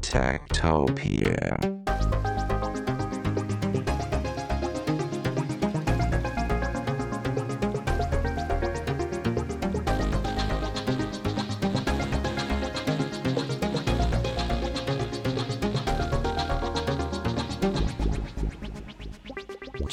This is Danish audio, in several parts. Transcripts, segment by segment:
Techtopia.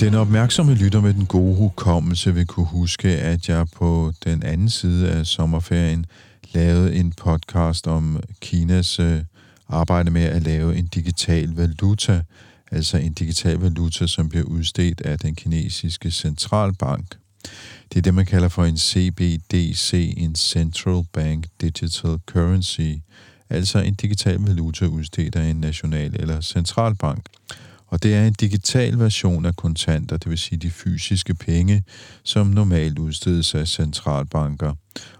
Den opmærksomme lytter med den gode hukommelse vil kunne huske, at jeg på den anden side af sommerferien lavede en podcast om Kinas øh, arbejde med at lave en digital valuta, altså en digital valuta, som bliver udstedt af den kinesiske centralbank. Det er det, man kalder for en CBDC, en Central Bank Digital Currency, altså en digital valuta udstedt af en national eller centralbank. Og det er en digital version af kontanter, det vil sige de fysiske penge, som normalt udstedes af centralbanker.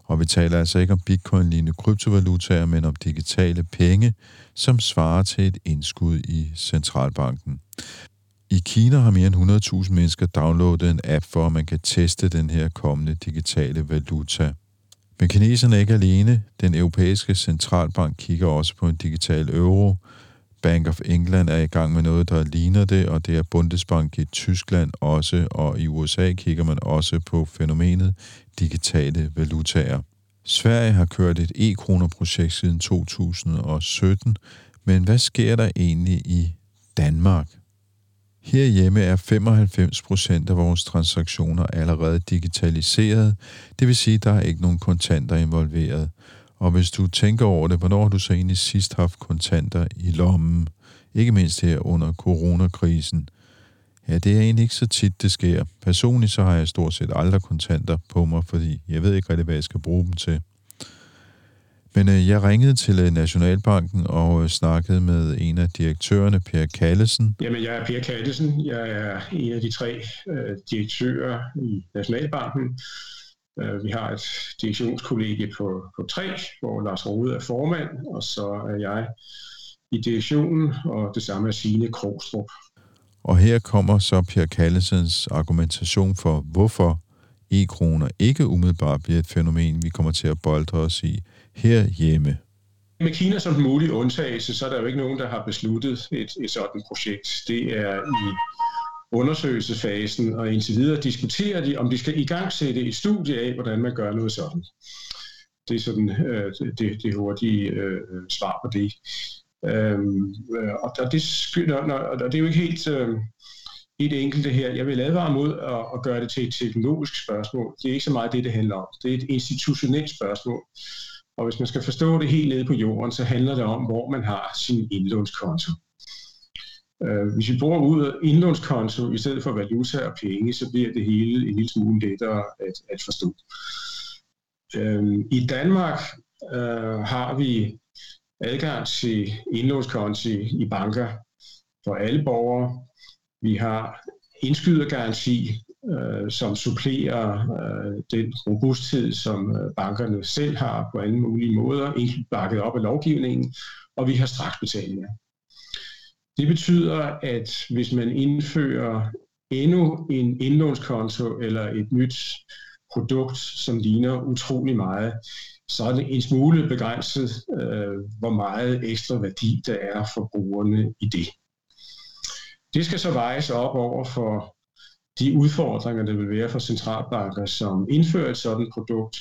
Og vi taler altså ikke om bitcoin-lignende kryptovalutaer, men om digitale penge, som svarer til et indskud i centralbanken. I Kina har mere end 100.000 mennesker downloadet en app for, at man kan teste den her kommende digitale valuta. Men kineserne er ikke alene. Den europæiske centralbank kigger også på en digital euro, Bank of England er i gang med noget, der ligner det, og det er Bundesbank i Tyskland også, og i USA kigger man også på fænomenet digitale valutaer. Sverige har kørt et e-kroner-projekt siden 2017, men hvad sker der egentlig i Danmark? Herhjemme er 95 procent af vores transaktioner allerede digitaliseret, det vil sige, at der er ikke nogen kontanter involveret. Og hvis du tænker over det, hvornår har du så egentlig sidst haft kontanter i lommen? Ikke mindst her under coronakrisen. Ja, det er egentlig ikke så tit, det sker. Personligt så har jeg stort set aldrig kontanter på mig, fordi jeg ved ikke rigtig, hvad jeg skal bruge dem til. Men øh, jeg ringede til øh, Nationalbanken og øh, snakkede med en af direktørerne, Per Kallesen. Jamen, jeg er Per Kallesen. Jeg er en af de tre øh, direktører i Nationalbanken. Øh, vi har et direktionskollegie på, på tre, hvor Lars Rode er formand, og så er jeg i direktionen, og det samme er Signe Krogstrup. Og her kommer så Per Kallesens argumentation for, hvorfor e-kroner ikke umiddelbart bliver et fænomen, vi kommer til at boldre os i herhjemme. Med Kina som mulig undtagelse, så er der jo ikke nogen, der har besluttet et, et sådan projekt. Det er i undersøgelsesfasen, og indtil videre diskuterer de, om de skal i gang sætte et studie af, hvordan man gør noget sådan. Det er sådan øh, det, det hurtige øh, svar på det. Øhm, øh, og, og, når, det, og det er jo ikke helt, øh, helt enkelt det her. Jeg vil advare mod at, at gøre det til et teknologisk spørgsmål. Det er ikke så meget det, det handler om. Det er et institutionelt spørgsmål. Og hvis man skal forstå det helt nede på jorden, så handler det om, hvor man har sin indlånskonto. Øh, hvis vi bruger ud indlånskonto i stedet for valuta og penge, så bliver det hele en lille smule lettere at, at forstå. Øh, I Danmark øh, har vi adgang til indlånskonti i banker for alle borgere. Vi har indskydergaranti, øh, som supplerer øh, den robusthed, som øh, bankerne selv har på alle mulige måder, bakket op af lovgivningen, og vi har straksbetalinger. Det betyder, at hvis man indfører endnu en indlånskonto eller et nyt produkt, som ligner utrolig meget, så er det en smule begrænset, øh, hvor meget ekstra værdi der er for brugerne i det. Det skal så vejes op over for de udfordringer, der vil være for centralbanker, som indfører et sådan produkt,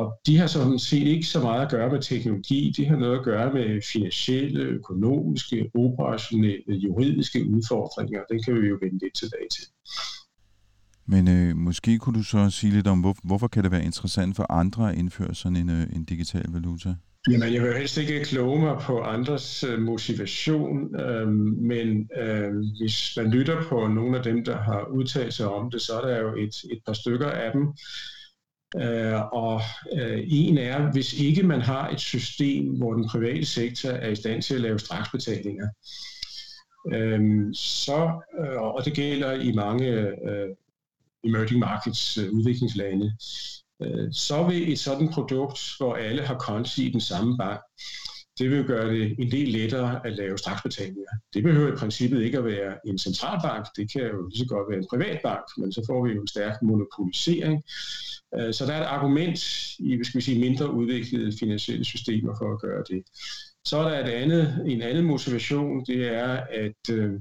og de har sådan set ikke så meget at gøre med teknologi, de har noget at gøre med finansielle, økonomiske, operationelle, juridiske udfordringer. Den kan vi jo vende lidt tilbage til. Men øh, måske kunne du så sige lidt om, hvor, hvorfor kan det være interessant for andre at indføre sådan en, øh, en digital valuta? Jamen, jeg vil helst ikke kloge mig på andres øh, motivation, øh, men øh, hvis man lytter på nogle af dem, der har udtalt sig om det, så er der jo et, et par stykker af dem. Øh, og øh, en er, hvis ikke man har et system, hvor den private sektor er i stand til at lave straksbetalinger, øh, så, øh, og det gælder i mange øh, emerging markets øh, udviklingslande, øh, så vil et sådan produkt, hvor alle har konti i den samme bank, det vil gøre det en del lettere at lave straksbetalinger. Det behøver i princippet ikke at være en centralbank, det kan jo lige så godt være en privatbank, men så får vi jo en stærk monopolisering. Øh, så der er et argument i skal vi sige, mindre udviklede finansielle systemer for at gøre det. Så er der et andet, en anden motivation, det er, at øh,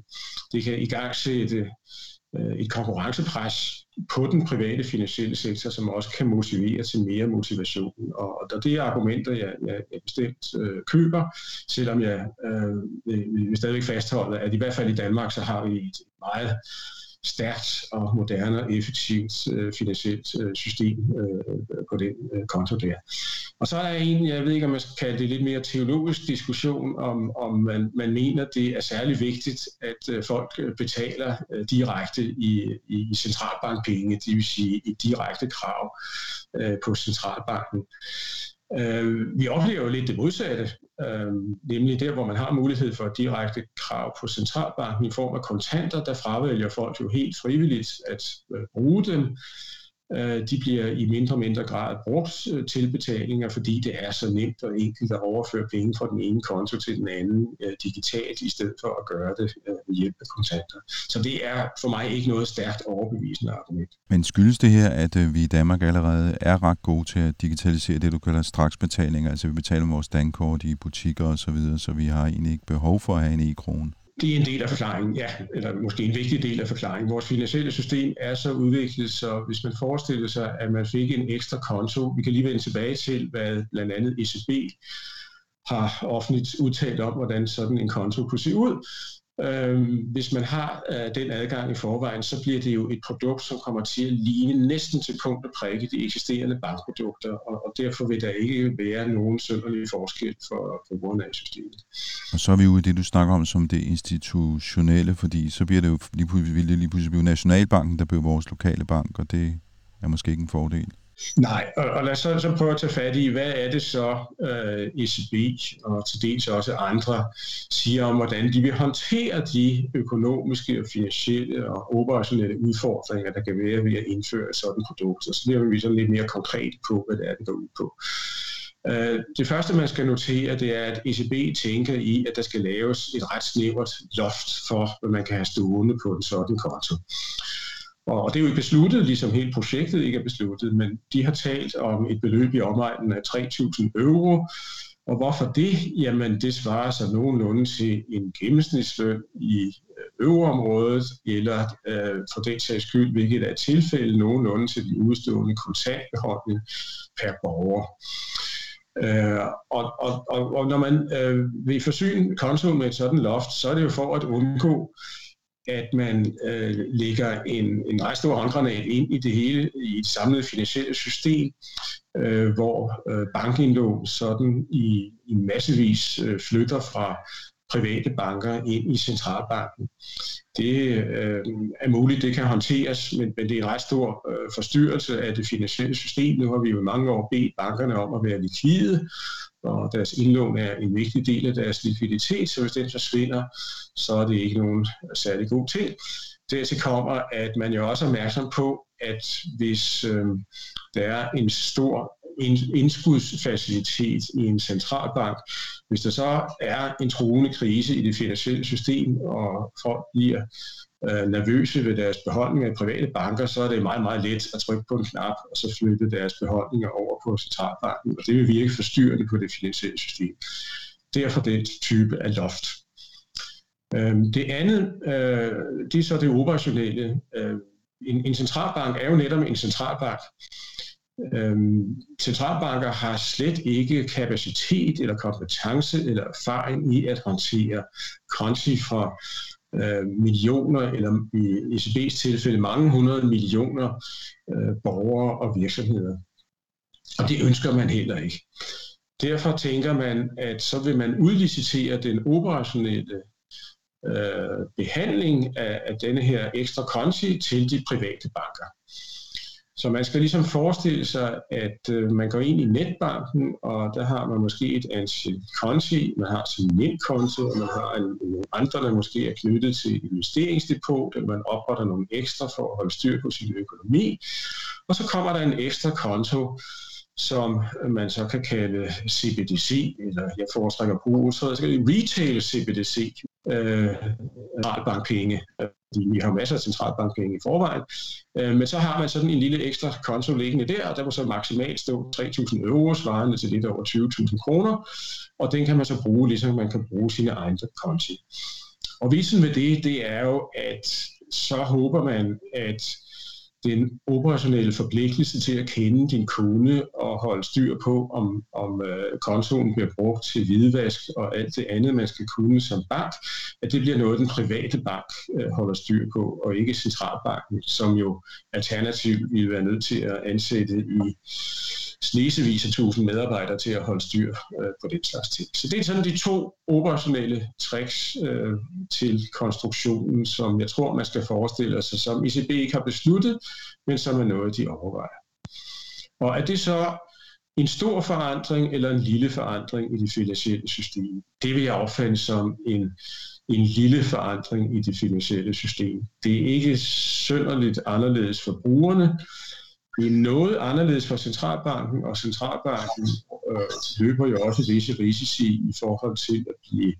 det kan i gang sætte Øh, et konkurrencepres på den private finansielle sektor, som også kan motivere til mere motivation. Og, og det er argumenter, jeg, jeg, jeg bestemt øh, køber, selvom jeg øh, vil, vil stadigvæk fastholde, at i hvert fald i Danmark, så har vi et meget stærkt og moderne og effektivt øh, finansielt øh, system øh, på den øh, konto der. Og så er der en, jeg ved ikke om man skal kalde det lidt mere teologisk diskussion, om, om man, man mener, det er særlig vigtigt, at øh, folk øh, betaler øh, direkte i, i centralbankpenge, det vil sige et direkte krav øh, på centralbanken. Øh, vi oplever jo lidt det modsatte, øh, nemlig der, hvor man har mulighed for direkte krav på centralbanken i form af kontanter, der fravælger folk jo helt frivilligt at øh, bruge dem. Øh, de bliver i mindre og mindre grad brugt øh, til betalinger, fordi det er så nemt og enkelt at overføre penge fra den ene konto til den anden øh, digitalt, i stedet for at gøre det ved hjælp af kontanter. Så det er for mig ikke noget stærkt overbevisende argument. Men skyldes det her, at vi i Danmark allerede er ret gode til at digitalisere det, du kalder straksbetalinger, altså vi betaler vores dankort i butikker osv., så, videre, så vi har egentlig ikke behov for at have en e-krone? Det er en del af forklaringen, ja, eller måske en vigtig del af forklaringen. Vores finansielle system er så udviklet, så hvis man forestiller sig, at man fik en ekstra konto, vi kan lige vende tilbage til, hvad blandt andet ECB har offentligt udtalt om, hvordan sådan en konto kunne se ud, Øh, hvis man har øh, den adgang i forvejen, så bliver det jo et produkt, som kommer til at ligne næsten til punkt og prikke de eksisterende bankprodukter, og, og derfor vil der ikke være nogen sønderlig forskel for brugerne af systemet. Og så er vi ude i det, du snakker om som det institutionelle, fordi så bliver det jo lige pludselig, lige pludselig blive Nationalbanken, der bliver vores lokale bank, og det er måske ikke en fordel. Nej, og, og lad os så, så prøve at tage fat i, hvad er det så øh, ECB og til dels også andre siger om, hvordan de vil håndtere de økonomiske og finansielle og operationelle udfordringer, der kan være ved at indføre sådan produkter. så bliver vi så lidt mere konkret på, hvad det er, det går ud på. Øh, det første, man skal notere, det er, at ECB tænker i, at der skal laves et ret snævert loft for, hvad man kan have stående på en sådan konto. Og det er jo ikke besluttet, ligesom hele projektet ikke er besluttet, men de har talt om et beløb i omegnen af 3.000 euro. Og hvorfor det? Jamen, det svarer sig nogenlunde til en gennemsnitsløn i øh, øvreområdet, eller øh, for den sags skyld, hvilket er tilfælde, nogenlunde til de udstående kontantbeholdning per borger. Øh, og, og, og, og når man øh, vil forsyne kontoen med et sådan loft, så er det jo for at undgå at man øh, lægger en, en ret stor håndgranat ind i det hele, i et samlet finansielle system, øh, hvor øh, bankindlån sådan i, i massevis øh, flytter fra private banker ind i centralbanken. Det øh, er muligt, det kan håndteres, men, men det er en ret stor øh, forstyrrelse af det finansielle system. Nu har vi jo mange år bedt bankerne om at være likvide, og deres indlån er en vigtig del af deres likviditet, så hvis den forsvinder, så er det ikke nogen særlig god ting. Dertil kommer, at man jo også er opmærksom på, at hvis øh, der er en stor indskudsfacilitet i en centralbank, hvis der så er en truende krise i det finansielle system, og folk bliver øh, nervøse ved deres beholdninger i private banker, så er det meget, meget let at trykke på en knap, og så flytte deres beholdninger over på centralbanken, og det vil virke forstyrrende på det finansielle system. Derfor det type af loft. Øh, det andet, øh, det er så det operationelle. Øh, en, en centralbank er jo netop en centralbank. Øhm, centralbanker har slet ikke kapacitet eller kompetence eller erfaring i at håndtere konti fra øh, millioner, eller i ECB's tilfælde mange hundrede millioner øh, borgere og virksomheder. Og det ønsker man heller ikke. derfor tænker man, at så vil man udlicitere den operationelle øh, behandling af, af denne her ekstra konti til de private banker. Så man skal ligesom forestille sig, at øh, man går ind i netbanken, og der har man måske et antal konti, man har sin nemkonto, og man har en, nogle andre, der måske er knyttet til et investeringsdepot, eller man opretter nogle ekstra for at holde styr på sin økonomi. Og så kommer der en ekstra konto, som man så kan kalde CBDC, eller jeg foretrækker at bruge så retail CBDC, øh, fordi Vi har masser af centralbankpenge i forvejen. Øh, men så har man sådan en lille ekstra konto liggende der, og der må så maksimalt stå 3.000 euro, svarende til lidt over 20.000 kroner. Og den kan man så bruge, ligesom man kan bruge sine egne konti. Og visen med det, det er jo, at så håber man, at den operationelle forpligtelse til at kende din kunde og holde styr på, om, om øh, kontoen bliver brugt til hvidvask og alt det andet, man skal kunne som bank, at det bliver noget, den private bank øh, holder styr på, og ikke centralbanken, som jo alternativt vil være nødt til at ansætte i snesevis af tusind medarbejdere til at holde styr øh, på den slags ting. Så det er sådan de to operationelle tricks øh, til konstruktionen, som jeg tror, man skal forestille sig, som ECB ikke har besluttet, men som er noget, de overvejer. Og er det så en stor forandring eller en lille forandring i det finansielle system? Det vil jeg opfatte som en, en lille forandring i det finansielle system. Det er ikke synderligt anderledes for brugerne, det er noget anderledes for centralbanken, og centralbanken øh, løber jo også visse risici i forhold til at blive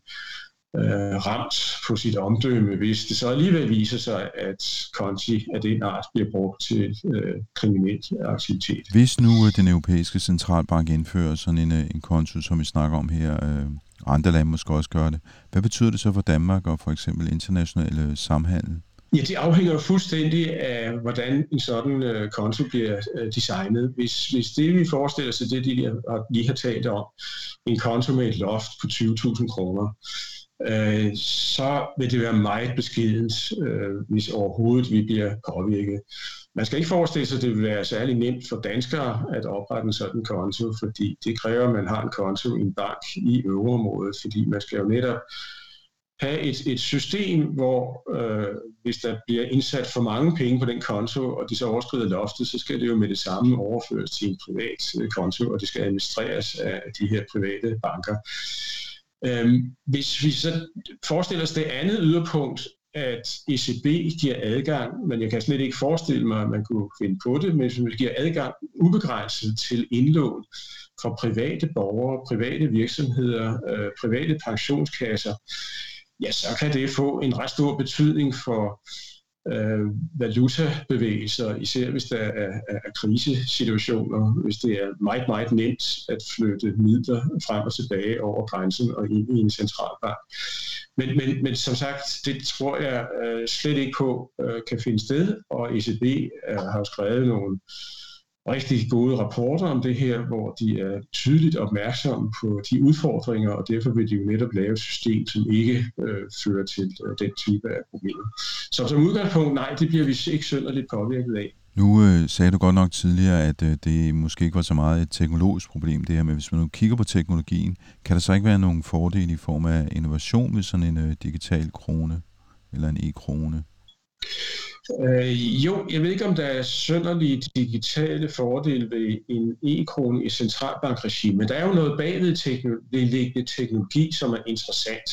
øh, ramt på sit omdømme, hvis det så alligevel viser sig, at konti af den art bliver brugt til øh, kriminel aktivitet. Hvis nu øh, den europæiske centralbank indfører sådan en, øh, en konto, som vi snakker om her, øh, andre lande måske også gør det, hvad betyder det så for Danmark og for eksempel international øh, samhandel? Ja, det afhænger jo fuldstændig af, hvordan en sådan øh, konto bliver øh, designet. Hvis, hvis det, vi forestiller os, det de har, lige har talt om, en konto med et loft på 20.000 kroner, øh, så vil det være meget beskedent, øh, hvis overhovedet vi bliver påvirket. Man skal ikke forestille sig, at det vil være særlig nemt for danskere at oprette en sådan konto, fordi det kræver, at man har en konto i en bank i øvreområdet, fordi man skal jo netop have et, et system, hvor øh, hvis der bliver indsat for mange penge på den konto, og de så overskrider loftet, så skal det jo med det samme overføres til en privat øh, konto, og det skal administreres af de her private banker. Øhm, hvis vi så forestiller os det andet yderpunkt, at ECB giver adgang, men jeg kan slet ikke forestille mig, at man kunne finde på det, men hvis man giver adgang ubegrænset til indlån for private borgere, private virksomheder, øh, private pensionskasser, ja, så kan det få en ret stor betydning for øh, valutabevægelser, især hvis der er, er, er krisesituationer, hvis det er meget, meget nemt at flytte midler frem og tilbage over grænsen og ind i en centralbank. Men, men, men som sagt, det tror jeg øh, slet ikke på øh, kan finde sted, og ECB øh, har skrevet nogle rigtig gode rapporter om det her, hvor de er tydeligt opmærksomme på de udfordringer, og derfor vil de jo netop lave et system, som ikke øh, fører til øh, den type af problemer. Så som udgangspunkt, nej, det bliver vi ikke synderligt påvirket af. Nu øh, sagde du godt nok tidligere, at øh, det måske ikke var så meget et teknologisk problem, det her, men hvis man nu kigger på teknologien, kan der så ikke være nogen fordele i form af innovation med sådan en øh, digital krone eller en e-krone? Øh, jo, jeg ved ikke, om der er sønderlige digitale fordele ved en e-krone i centralbankregime, men der er jo noget bagved teknologi som er interessant.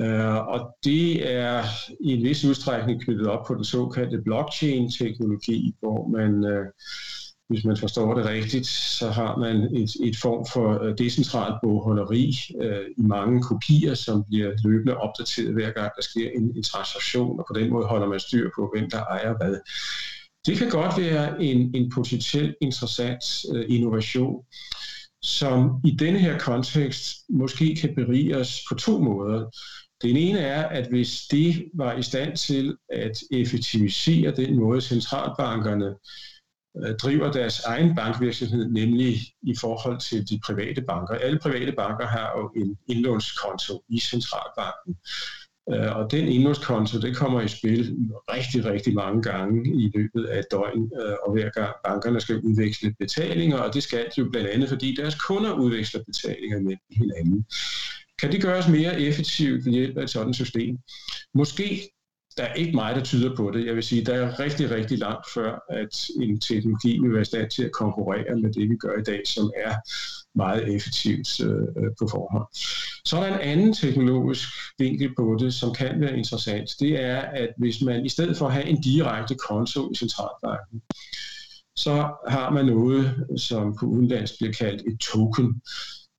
Øh, og det er i en vis udstrækning knyttet op på den såkaldte blockchain-teknologi, hvor man øh, hvis man forstår det rigtigt, så har man et, et form for øh, decentralt bogholderi øh, i mange kopier, som bliver løbende opdateret hver gang, der sker en, en transaktion, og på den måde holder man styr på, hvem der ejer hvad. Det kan godt være en, en potentielt interessant øh, innovation, som i denne her kontekst måske kan berige os på to måder. Den ene er, at hvis det var i stand til at effektivisere den måde, centralbankerne Øh, Øh, driver deres egen bankvirksomhed, nemlig i forhold til de private banker. Alle private banker har jo en indlånskonto i centralbanken. Øh, og den indlånskonto, det kommer i spil rigtig, rigtig mange gange i løbet af døgn, øh, og hver gang bankerne skal udveksle betalinger, og det skal de jo blandt andet, fordi deres kunder udveksler betalinger med hinanden. Kan det gøres mere effektivt ved hjælp af et sådan system? Måske der er ikke meget, der tyder på det. Jeg vil sige, der er rigtig, rigtig langt før, at en teknologi vil være i stand til at konkurrere med det, vi gør i dag, som er meget effektivt øh, på forhånd. Så er der en anden teknologisk vinkel på det, som kan være interessant. Det er, at hvis man i stedet for at have en direkte konto i centralbanken, så har man noget, som på udenlands bliver kaldt et token.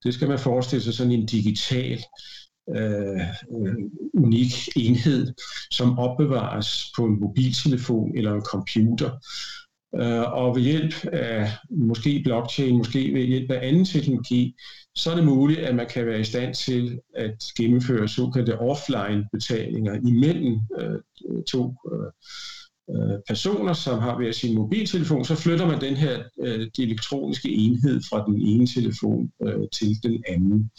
Det skal man forestille sig sådan en digital Øh, øh, unik enhed, som opbevares på en mobiltelefon eller en computer. Øh, og ved hjælp af måske blockchain, måske ved hjælp af anden teknologi, så er det muligt, at man kan være i stand til at gennemføre såkaldte offline betalinger imellem øh, to øh, øh personer, som har hver sin mobiltelefon, så flytter man den her øh, de elektroniske enhed fra den ene telefon øh, til den anden.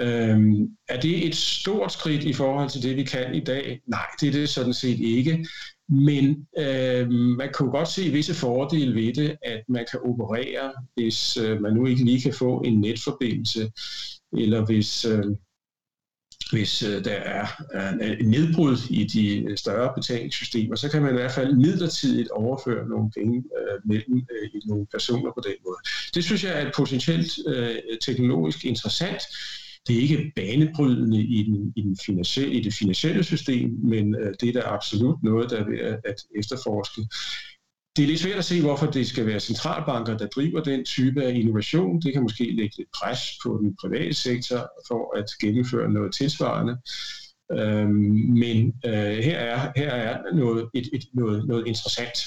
Øhm, er det et stort skridt i forhold til det, vi kan i dag? Nej, det er det sådan set ikke. Men øh, man kan jo godt se visse fordele ved det, at man kan operere, hvis øh, man nu ikke lige kan få en netforbindelse, eller hvis, øh, hvis øh, der er øh, en nedbrud i de øh, større betalingssystemer, så kan man i hvert fald midlertidigt overføre nogle penge øh, mellem øh, nogle personer på den måde. Det synes jeg er et potentielt øh, teknologisk interessant, det er ikke banebrydende i, den, i, den finansielle, i det finansielle system, men øh, det er da absolut noget, der er ved at, at efterforske. Det er lidt svært at se, hvorfor det skal være centralbanker, der driver den type af innovation. Det kan måske lægge lidt pres på den private sektor for at gennemføre noget tilsvarende. Øhm, men øh, her er, her er noget, et, et, noget, noget interessant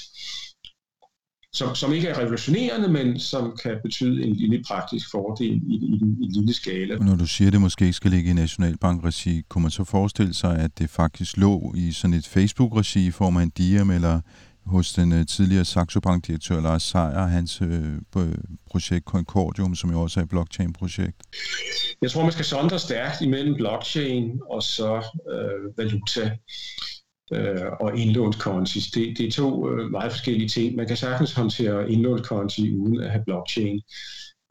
som, som ikke er revolutionerende, men som kan betyde en lille praktisk fordel i, i, i en lille skala. Og når du siger, at det måske ikke skal ligge i nationalbankregi, kunne man så forestille sig, at det faktisk lå i sådan et Facebook-regi i form af en diem, eller hos den uh, tidligere Saxo Bank-direktør Lars Seier, hans uh, projekt Concordium, som jo også er et blockchain-projekt? Jeg tror, man skal sondre stærkt imellem blockchain og så uh, valuta øh, og indlånskonti. Det, det er to øh, meget forskellige ting. Man kan sagtens håndtere indlånskonti uden at have blockchain.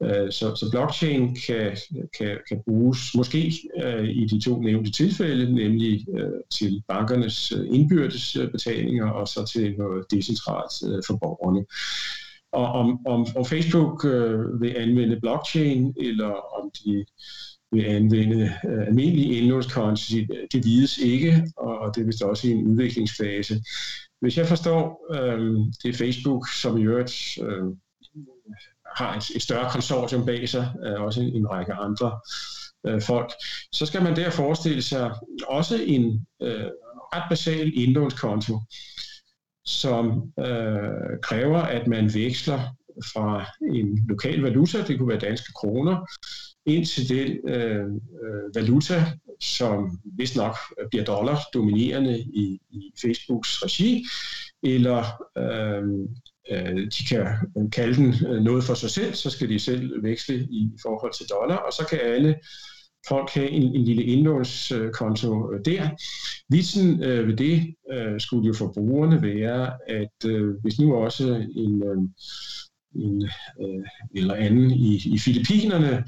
Øh, så, så blockchain kan, kan, kan bruges måske øh, i de to nævnte tilfælde, nemlig øh, til bankernes øh, indbyrdes øh, betalinger og så til noget decentralt øh, for borgerne. Og om, om, om Facebook øh, vil anvende blockchain, eller om de vil anvende øh, almindelige indlånskonti, det vides ikke, og det er vist også i en udviklingsfase. Hvis jeg forstår, øh, det er Facebook, som i øvrigt øh, har et, et større konsortium bag sig, øh, også en, en række andre øh, folk, så skal man der forestille sig også en øh, ret basal indlånskonto, som øh, kræver, at man veksler fra en lokal valuta, det kunne være danske kroner, ind til den øh, øh, valuta, som vist nok bliver dollar dominerende i, i Facebooks regi, eller øh, øh, de kan kalde den øh, noget for sig selv, så skal de selv veksle i forhold til dollar, og så kan alle folk have en, en lille indlånskonto øh, der. Vitsen øh, ved det øh, skulle jo for brugerne være, at øh, hvis nu også en, øh, en øh, eller anden i, i Filippinerne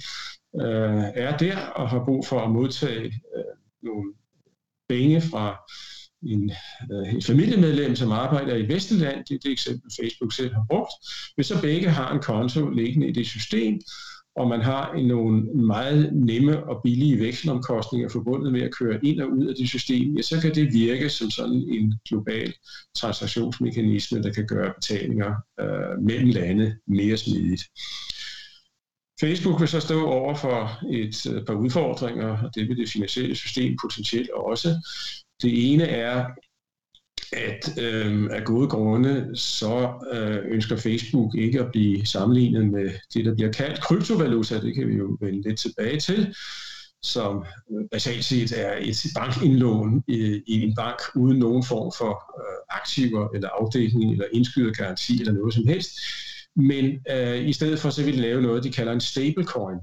øh, er der og har brug for at modtage øh, nogle penge fra en, øh, et familiemedlem, som arbejder i Vestland, det er det eksempel, Facebook selv har brugt, hvis så begge har en konto liggende i det system, og man har nogle meget nemme og billige vekselomkostninger forbundet med at køre ind og ud af det system, ja, så kan det virke som sådan en global transaktionsmekanisme, der kan gøre betalinger øh, mellem lande mere smidigt. Facebook vil så stå over for et øh, par udfordringer, og det vil det finansielle system potentielt også. Det ene er, at øh, af gode grunde, så øh, ønsker Facebook ikke at blive sammenlignet med det, der bliver kaldt kryptovaluta. Det kan vi jo vende lidt tilbage til som øh, basalt set er et bankindlån i, i en bank uden nogen form for øh, aktiver eller afdækning eller indskydergaranti eller noget som helst men øh, i stedet for så vil de lave noget, de kalder en stablecoin.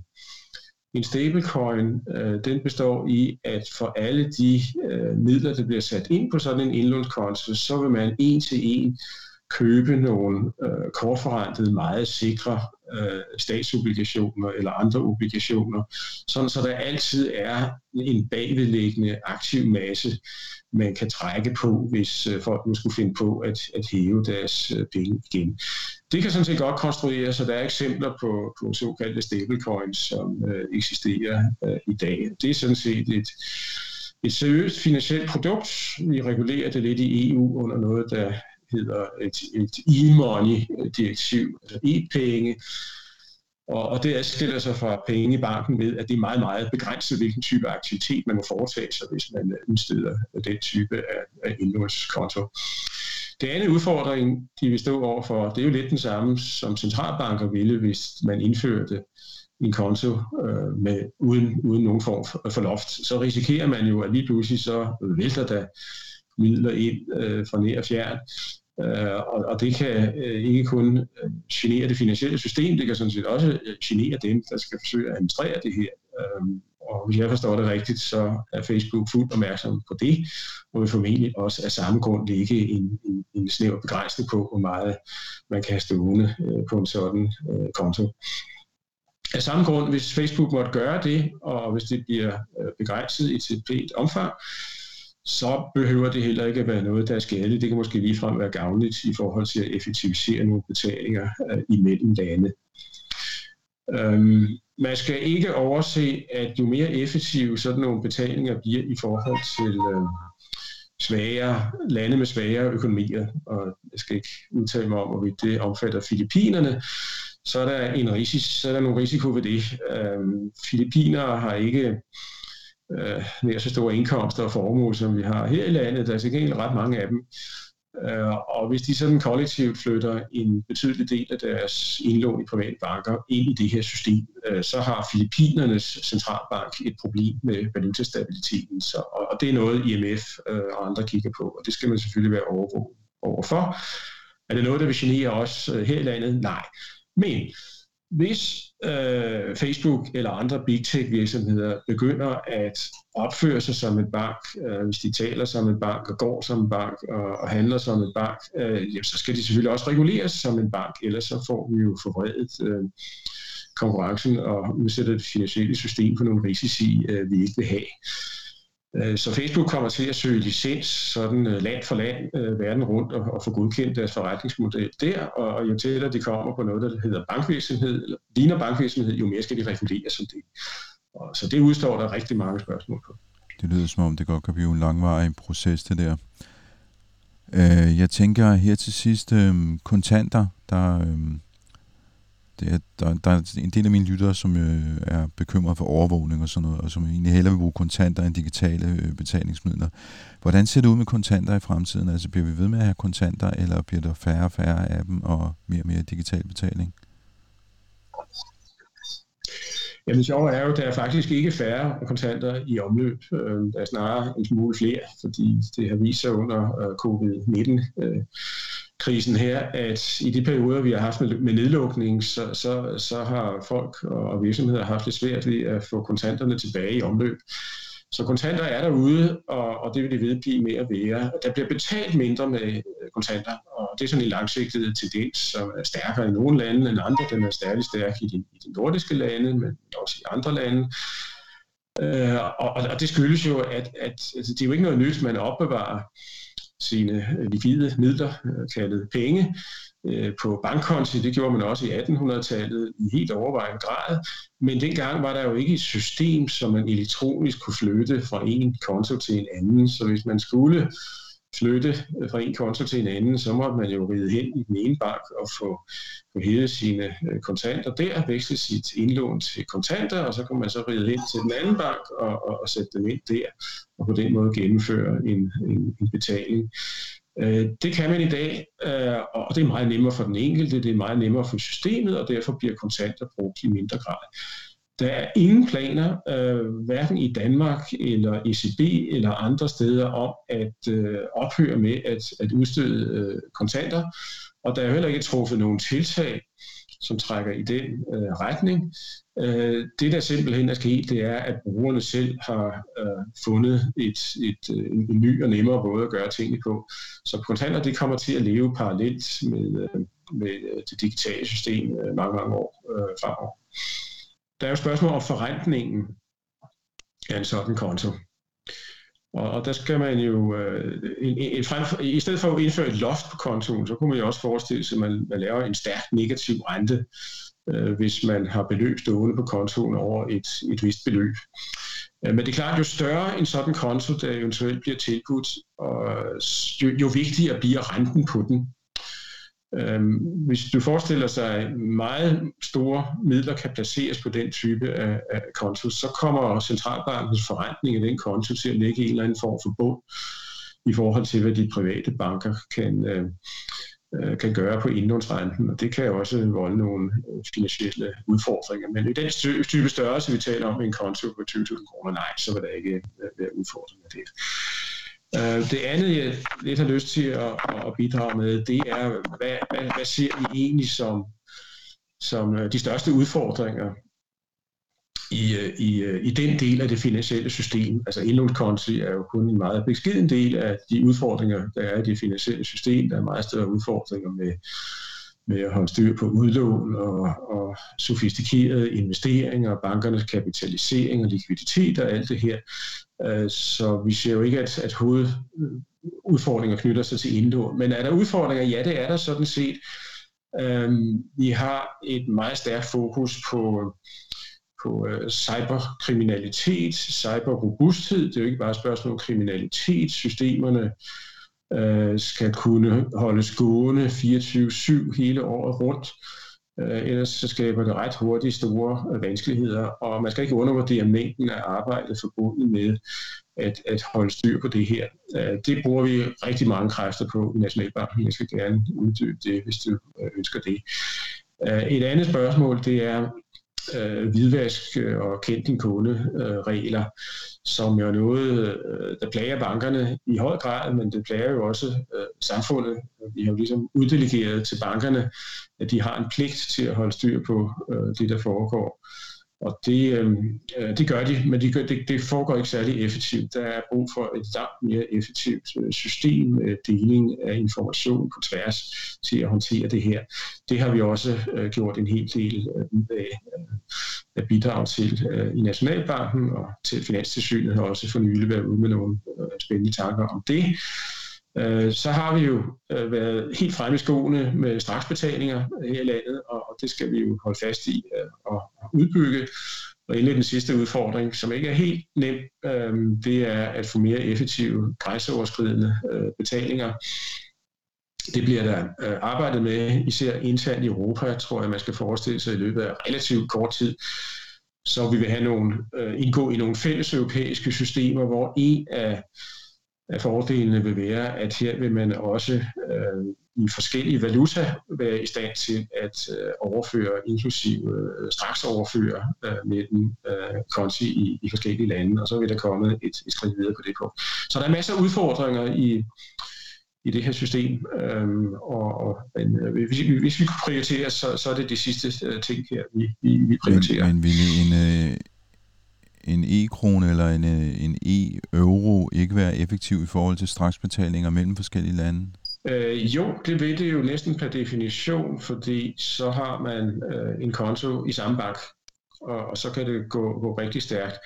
En stablecoin, øh, den består i, at for alle de øh, midler, der bliver sat ind på sådan en indlånskonto, så vil man en til en købe nogle øh, kortforrentede, meget sikre øh, statsobligationer eller andre obligationer, sådan så der altid er en bagvedliggende aktiv masse, man kan trække på, hvis øh, folk nu skulle finde på at, at hæve deres øh, penge igen. Det kan sådan set godt konstrueres, så der er eksempler på, på såkaldte stablecoins, som øh, eksisterer øh, i dag. Det er sådan set et, et seriøst finansielt produkt. Vi regulerer det lidt i EU under noget, der hedder et, et e-money-direktiv, altså e-penge, og, og det adskiller sig fra penge i banken ved, at det er meget, meget begrænset, hvilken type aktivitet man må foretage sig, hvis man udsteder den type af, af indlånskonto. Det andet udfordring, de vil stå overfor, det er jo lidt den samme, som centralbanker ville, hvis man indførte en konto øh, med, uden, uden nogen form for, for loft. Så risikerer man jo, at lige pludselig så vælter der midler ind øh, fra nær og fjern, Øh, og, og det kan øh, ikke kun øh, genere det finansielle system, det kan sådan set også øh, genere dem, der skal forsøge at administrere det her. Øh, og hvis jeg forstår det rigtigt, så er Facebook fuldt opmærksom på det, og vil formentlig også af samme grund ligge en, en, en snæver begrænsning på, hvor meget man kan have stående øh, på en sådan øh, konto. Af samme grund, hvis Facebook måtte gøre det, og hvis det bliver øh, begrænset i et pænt omfang, så behøver det heller ikke at være noget, der er skadeligt. Det kan måske ligefrem være gavnligt i forhold til at effektivisere nogle betalinger øh, imellem lande. Øhm, man skal ikke overse, at jo mere effektive sådan nogle betalinger bliver i forhold til øh, svagere lande med svagere økonomier, og jeg skal ikke udtale mig om, hvorvidt det omfatter Filippinerne, så er der, en risiko, så er der nogle risiko ved det. Øhm, Filippiner har ikke øh, nær så store indkomster og formue, som vi har her i landet. Der er sikkert ret mange af dem. Øh, og hvis de sådan kollektivt flytter en betydelig del af deres indlån i private banker ind i det her system, øh, så har Filippinernes centralbank et problem med valutastabiliteten. Så, og, det er noget, IMF øh, og andre kigger på, og det skal man selvfølgelig være overvåget overfor. Er det noget, der vil genere os øh, her i landet? Nej. Men hvis øh, Facebook eller andre big tech virksomheder begynder at opføre sig som en bank, øh, hvis de taler som en bank og går som en bank og, og handler som en bank, øh, jamen, så skal de selvfølgelig også reguleres som en bank, ellers så får vi jo forvredet øh, konkurrencen og udsætter det finansielle system for nogle risici, øh, vi ikke vil have. Øh, så Facebook kommer til at søge licens sådan øh, land for land øh, verden rundt og, og få godkendt deres forretningsmodel der, og jo tættere de kommer på noget, der hedder bankvirksomhed, eller ligner bankvirksomhed, jo mere skal de regulere som det. Og, så det udstår der rigtig mange spørgsmål på. Det lyder som om, det godt kan blive en langvarig proces, det der. Jeg tænker her til sidst, øhm, kontanter, der, øhm, det er, der, der er en del af mine lyttere, som øh, er bekymret for overvågning og sådan noget, og som egentlig hellere vil bruge kontanter end digitale øh, betalingsmidler. Hvordan ser det ud med kontanter i fremtiden? Altså bliver vi ved med at have kontanter, eller bliver der færre og færre af dem, og mere og mere digital betaling? Jamen det sjove er jo, at der er faktisk ikke færre kontanter i omløb. Øh, der er snarere en smule flere, fordi det har vist sig under øh, covid-19 krisen her, at i de perioder, vi har haft med, nedlukning, så, så, så har folk og virksomheder haft det svært ved at få kontanterne tilbage i omløb. Så kontanter er derude, og, og det vil det vedblive med at være. Der bliver betalt mindre med øh, kontanter, og det er sådan en langsigtet tendens, som er stærkere i nogle lande end andre. Den er særlig stærk i de, i de nordiske lande, men også i andre lande. Øh, og, og det skyldes jo, at, at altså, det er jo ikke noget nyt, man opbevarer sine øh, likvide midler, øh, kaldet penge, øh, på bankkonti. Det gjorde man også i 1800-tallet i helt overvejende grad. Men dengang var der jo ikke et system, som man elektronisk kunne flytte fra en konto til en anden. Så hvis man skulle flytte fra en konto til en anden, så måtte man jo ride hen i den ene bank og få, få hævet sine øh, kontanter der, veksle sit indlån til kontanter, og så kunne man så ride hen til den anden bank og, og, og sætte dem ind der, og på den måde gennemføre en, en, en betaling. Øh, det kan man i dag, øh, og det er meget nemmere for den enkelte, det er meget nemmere for systemet, og derfor bliver kontanter brugt i mindre grad. Der er ingen planer, øh, hverken i Danmark eller ECB eller andre steder, om at øh, ophøre med at, at udstede øh, kontanter. Og der er heller ikke truffet nogen tiltag som trækker i den øh, retning. Øh, det, der simpelthen er sket, det er, at brugerne selv har øh, fundet et, et, øh, en ny og nemmere måde at gøre tingene på. Så kontanter det kommer til at leve parallelt med, øh, med øh, det digitale system øh, mange, mange år øh, fremover. Der er jo spørgsmål om forrentningen af en sådan konto. Og, og der skal man jo, øh, en, en, frem, i stedet for at indføre et loft på kontoen, så kunne man jo også forestille sig, at man, man laver en stærk negativ rente, øh, hvis man har beløb stående på kontoen over et, et vist beløb. Øh, men det er klart, jo større en sådan konto, der eventuelt bliver tilbudt, og jo, jo vigtigere bliver renten på den. Øhm, hvis du forestiller sig, at meget store midler kan placeres på den type af, af konto, så kommer centralbankens forrentning af den konto til at lægge en eller anden form for bund i forhold til, hvad de private banker kan, øh, øh kan gøre på indlånsrenten, og det kan også volde nogle øh, finansielle udfordringer. Men i den type størrelse, vi taler om en konto på 20.000 kroner, nej, så vil der ikke øh, være udfordringer der. Øh, det andet, jeg lidt har lyst til at, at bidrage med, det er, hvad, hvad, hvad ser vi egentlig som, som øh, de største udfordringer i, øh, i, øh, i den del af det finansielle system. Altså indlånskonti er jo kun en meget beskeden del af de udfordringer, der er i det finansielle system. Der er meget større udfordringer med med at holde styr på udlån og, og sofistikerede investeringer, bankernes kapitalisering og likviditet og alt det her. Øh, så vi ser jo ikke, at, at hovedudfordringer knytter sig til indlån. Men er der udfordringer? Ja, det er der sådan set. Øh, vi har et meget stærkt fokus på, på øh, cyberkriminalitet, cyberrobusthed. Det er jo ikke bare et spørgsmål om kriminalitet. Systemerne øh, skal kunne holdes gående 24-7 hele året rundt. Øh, ellers så skaber det ret hurtigt store øh, vanskeligheder, og man skal ikke undervurdere mængden af arbejde forbundet med at, at holde styr på det her. Øh, det bruger vi rigtig mange kræfter på i Nationalbanken. Jeg skal gerne uddybe det, hvis du øh, ønsker det. Øh, et andet spørgsmål, det er øh, hvidvask øh, og kendt din kunde øh, regler som jo er noget, øh, der plager bankerne i høj grad, men det plager jo også øh, samfundet. Vi har jo ligesom uddelegeret til bankerne, at de har en pligt til at holde styr på øh, det, der foregår. Og det, øhm, øh, det gør de, men de gør, det, det foregår ikke særlig effektivt. Der er brug for et langt mere effektivt øh, system med deling af information på tværs til at håndtere det her. Det har vi også øh, gjort en hel del øh, af, øh, af bidrag til øh, i Nationalbanken, og til Finanstilsynet har også for nylig været ude med nogle øh, spændende tanker om det. Øh, så har vi jo øh, været helt fremme i skoene med straksbetalinger her i landet, og det skal vi jo holde fast i øh, og udbygge. Og endelig den sidste udfordring, som ikke er helt nem, øh, det er at få mere effektive grænseoverskridende øh, betalinger. Det bliver der arbejdet med, især internt i Europa, tror jeg, man skal forestille sig i løbet af relativt kort tid. Så vi vil have nogle, indgå i nogle fælles europæiske systemer, hvor en af af fordelene vil være, at her vil man også øh, i forskellige valuta være i stand til at øh, overføre, inklusive øh, straks overføre øh, mellem øh, konti i, i forskellige lande, og så vil der komme et, et skridt videre på det punkt. Så der er masser af udfordringer i, i det her system, øhm, og, og men, øh, hvis, hvis vi kunne prioritere, så, så er det de sidste øh, ting her, vi, vi, vi prioriterer. Men, men vil en, øh, en e-krone eller en, øh, en e-euro ikke være effektiv i forhold til straksbetalinger mellem forskellige lande? Øh, jo, det vil det jo næsten per definition, fordi så har man øh, en konto i samme bank, og, og så kan det gå, gå rigtig stærkt.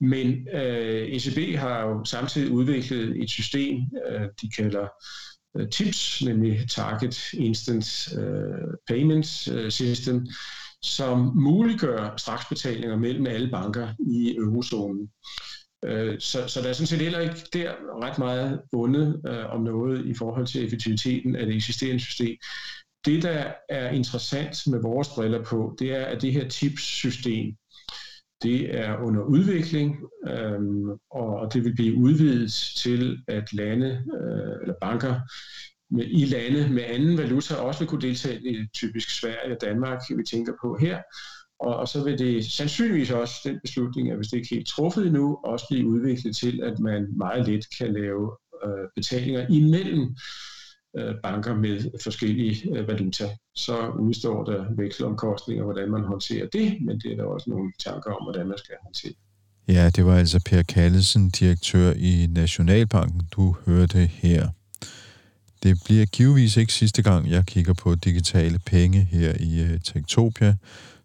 Men øh, ECB har jo samtidig udviklet et system, øh, de kalder øh, TIPS, nemlig Target Instant øh, Payment øh, System, som muliggør straksbetalinger mellem alle banker i eurozonen. Øh, så, så der er sådan set heller ikke der ret meget bundet øh, om noget i forhold til effektiviteten af det eksisterende system. Det, der er interessant med vores briller på, det er, at det her TIPS-system, det er under udvikling, øhm, og det vil blive udvidet til, at lande øh, eller banker med, i lande med anden valuta også vil kunne deltage i typisk Sverige og Danmark, vi tænker på her. Og, og så vil det sandsynligvis også den beslutning, at hvis det ikke er helt truffet endnu, også blive udviklet til, at man meget let kan lave øh, betalinger imellem øh, banker med forskellige øh, valuta. Så udstår der vekselomkostninger, hvordan man håndterer det, men det er der også nogle tanker om, hvordan man skal håndtere. Ja, det var altså Per Kallesen, direktør i Nationalbanken, du hørte her. Det bliver givetvis ikke sidste gang, jeg kigger på digitale penge her i øh, Tektopia,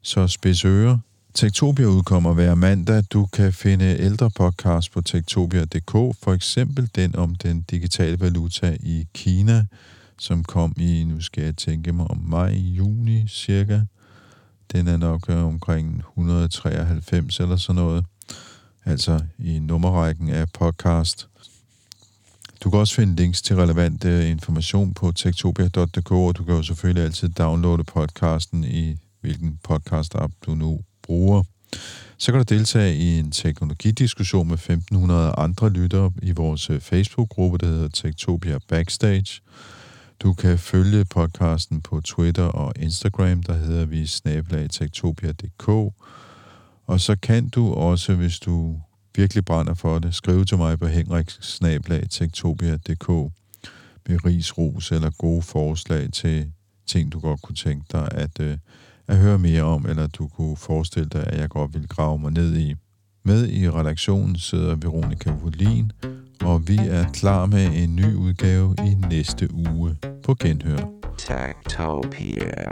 så spids ører. Tektopia udkommer hver mandag. Du kan finde ældre podcasts på tektopia.dk, for eksempel den om den digitale valuta i Kina, som kom i, nu skal jeg tænke mig om maj-juni cirka. Den er nok øh, omkring 193 eller sådan noget, altså i nummerrækken af podcast. Du kan også finde links til relevant øh, information på tektopia.dk, og du kan jo selvfølgelig altid downloade podcasten i hvilken podcast-app du nu bruger. Så kan du deltage i en teknologidiskussion med 1500 andre lyttere i vores øh, Facebook-gruppe, der hedder Tektopia Backstage. Du kan følge podcasten på Twitter og Instagram, der hedder vi snabelagtektopia.dk. Og så kan du også, hvis du virkelig brænder for det, skrive til mig på henriksnablag.tektopia.dk med ris, ros eller gode forslag til ting, du godt kunne tænke dig at, øh, at høre mere om, eller du kunne forestille dig, at jeg godt vil grave mig ned i. Med i redaktionen sidder Veronika Volin, og vi er klar med en ny udgave i næste uge på Genhør. Tektopia.